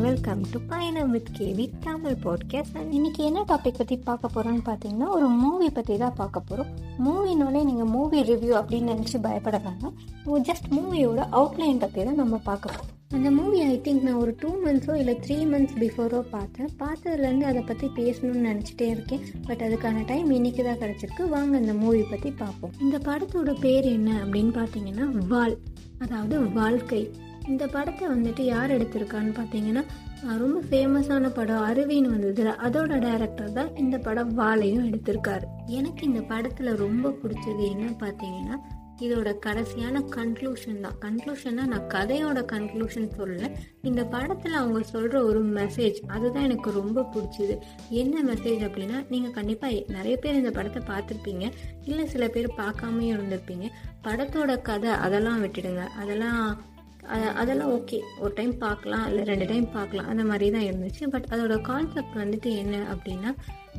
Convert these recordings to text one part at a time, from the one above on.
And welcome to Payanam with KV Tamil podcast and இன்னைக்கு என்ன topic பற்றி பார்க்க போகிறோம்னு பார்த்தீங்கன்னா ஒரு மூவி பற்றி தான் பார்க்க போகிறோம் மூவினாலே நீங்கள் மூவி ரிவ்யூ அப்படின்னு நினச்சி பயப்பட ஜஸ்ட் மூவியோட அவுட்லைன் பற்றி தான் நம்ம பார்க்க போகிறோம் அந்த மூவி ஐ திங்க் நான் ஒரு டூ மந்த்ஸோ இல்லை த்ரீ மந்த்ஸ் பிஃபோரோ பார்த்தேன். பார்த்ததுலேருந்து அதை பற்றி பேசணும்னு நினச்சிட்டே இருக்கேன். பட் அதுக்கான டைம் இன்னைக்கு தான் கிடச்சிருக்கு. வாங்க அந்த மூவி பற்றி பார்ப்போம். இந்த படத்தோட பேர் என்ன அப்படின்னு பார்த்தீங்கன்னா வால். அதாவது வாழ்க்கை. இந்த படத்தை வந்துட்டு யார் எடுத்திருக்கான்னு பார்த்தீங்கன்னா ரொம்ப ஃபேமஸான படம் அருவின்னு வந்ததுல அதோட டைரக்டர் தான் இந்த படம் வாழையும் எடுத்திருக்காரு. எனக்கு இந்த படத்தில் ரொம்ப பிடிச்சது என்ன பார்த்தீங்கன்னா இதோட கடைசியான கன்க்ளூஷன் தான். கன்க்ளூஷன்னா நான் கதையோட கன்க்ளூஷன் சொல்லலை. இந்த படத்தில் அவங்க சொல்கிற ஒரு மெசேஜ் அதுதான் எனக்கு ரொம்ப பிடிச்சிது. என்ன மெசேஜ் அப்படின்னா நீங்கள் கண்டிப்பாக நிறைய பேர் இந்த படத்தை பார்த்துருப்பீங்க. இல்லை சில பேர் பார்க்காமையும் இருந்திருப்பீங்க. படத்தோட கதை அதெல்லாம் விட்டுடுங்க. அதெல்லாம் அதெல்லாம் ஓகே ஒரு டைம் பார்க்கலாம் இல்லை ரெண்டு டைம் பார்க்கலாம். அந்த மாதிரி தான் இருந்துச்சு. பட் அதோட கான்செப்ட் வந்துட்டு என்ன அப்படின்னா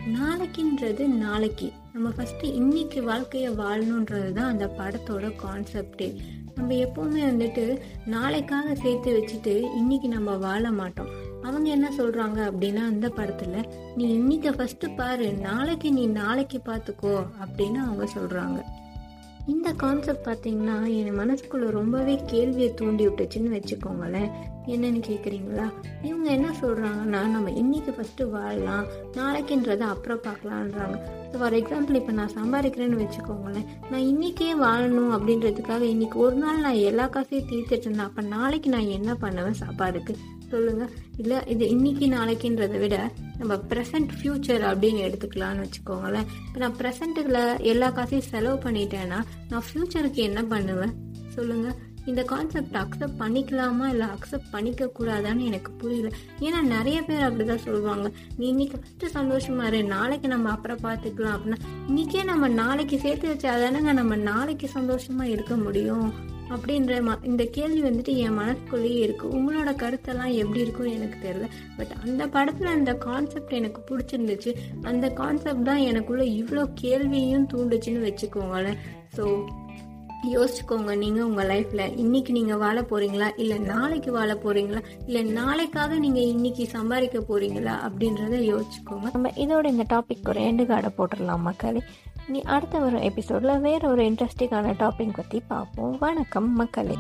நாளைக்குன்றது நாளைக்கு. நம்ம ஃபஸ்ட்டு இன்னைக்கு வாழ்க்கையை வாழணுன்றது தான் அந்த படத்தோட கான்செப்டே நம்ம எப்போவுமே வந்துட்டு நாளைக்காக சேர்த்து வச்சுட்டு இன்னைக்கு நம்ம வாழ மாட்டோம். அவங்க என்ன சொல்கிறாங்க அப்படின்னா அந்த படத்தில் நீ இன்னைக்கு ஃபஸ்ட்டு பாரு. நாளைக்கு நீ நாளைக்கு பார்த்துக்கோ. அப்படின்னு அவங்க சொல்கிறாங்க இந்த கான்செப்ட் பார்த்தீங்கன்னா என் மனசுக்குள்ள ரொம்பவே கேள்வியை தூண்டி விட்டுச்சுன்னு வச்சுக்கோங்களேன். என்னன்னு கேட்குறீங்களா இவங்க என்ன சொல்கிறாங்கன்னா நம்ம இன்னைக்கு ஃபஸ்ட்டு வாழலாம் நாளைக்குன்றதை அப்புறம் பார்க்கலான்றாங்க ஸோ ஃபார் எக்ஸாம்பிள் இப்போ நான் சம்பாதிக்கிறேன்னு வச்சுக்கோங்களேன். நான் இன்னைக்கே வாழணும் அப்படின்றதுக்காக இன்றைக்கி ஒரு நாள் நான் எல்லா காசையும் தீர்த்துட்டு இருந்தேன் அப்போ நாளைக்கு நான் என்ன பண்ணுவேன் சாப்பாடுக்கு? சொல்லுங்க. இல்லை இது இன்னைக்கு நாளைக்குன்றதை விட நம்ம ப்ரெசன்ட் ஃபியூச்சர் அப்படின்னு எடுத்துக்கலாம்னு வச்சுக்கோங்களேன். இப்போ நான் ப்ரெசண்ட்டுல எல்லா காசையும் செலவு பண்ணிட்டேன்னா நான் ஃப்யூச்சருக்கு என்ன பண்ணுவேன்? சொல்லுங்கள் இந்த கான்செப்ட் அக்செப்ட் பண்ணிக்கலாமா இல்லை அக்செப்ட் பண்ணிக்க கூடாதான்னு எனக்கு புரியல. ஏன்னா நிறைய பேர் அப்படிதான் சொல்லுவாங்க. நீ இன்னைக்கு ஃபஸ்ட்டு சந்தோஷமா இரு நாளைக்கு நம்ம அப்புறம் பார்த்துக்கலாம் அப்படின்னா இன்னைக்கே நம்ம நாளைக்கு சேர்த்து வச்சாதானங்க நம்ம நாளைக்கு சந்தோஷமா இருக்க முடியும்? அப்படின்ற ம இந்த கேள்வி வந்துட்டு என் மனசுக்குள்ளேயே இருக்கு. உங்களோட கருத்தெல்லாம் எப்படி இருக்கும்னு எனக்கு தெரியல. பட் அந்த படத்தில் அந்த கான்செப்ட் எனக்கு பிடிச்சிருந்துச்சு. அந்த கான்செப்ட் தான் எனக்குள்ள இவ்வளோ கேள்வியும் தூண்டுச்சுன்னு வச்சுக்கோங்களேன். ஸோ யோசிச்சுக்கோங்க. நீங்கள் உங்கள் லைஃப்பில் இன்றைக்கி நீங்கள் வாழ போகிறீங்களா இல்லை நாளைக்கு வாழ போகிறீங்களா இல்லை நாளைக்காக நீங்கள் இன்றைக்கி சம்பாதிக்க போகிறீங்களா அப்படின்றத யோசிச்சுக்கோங்க. நம்ம இதோட இந்த டாபிக் ஒரு எண்டு கார்டை போட்டுடலாம் மக்களே நீ அடுத்த ஒரு எபிசோடில் வேற ஒரு இன்ட்ரெஸ்டிங்கான டாபிக் பற்றி பார்ப்போம். வணக்கம் மக்களே.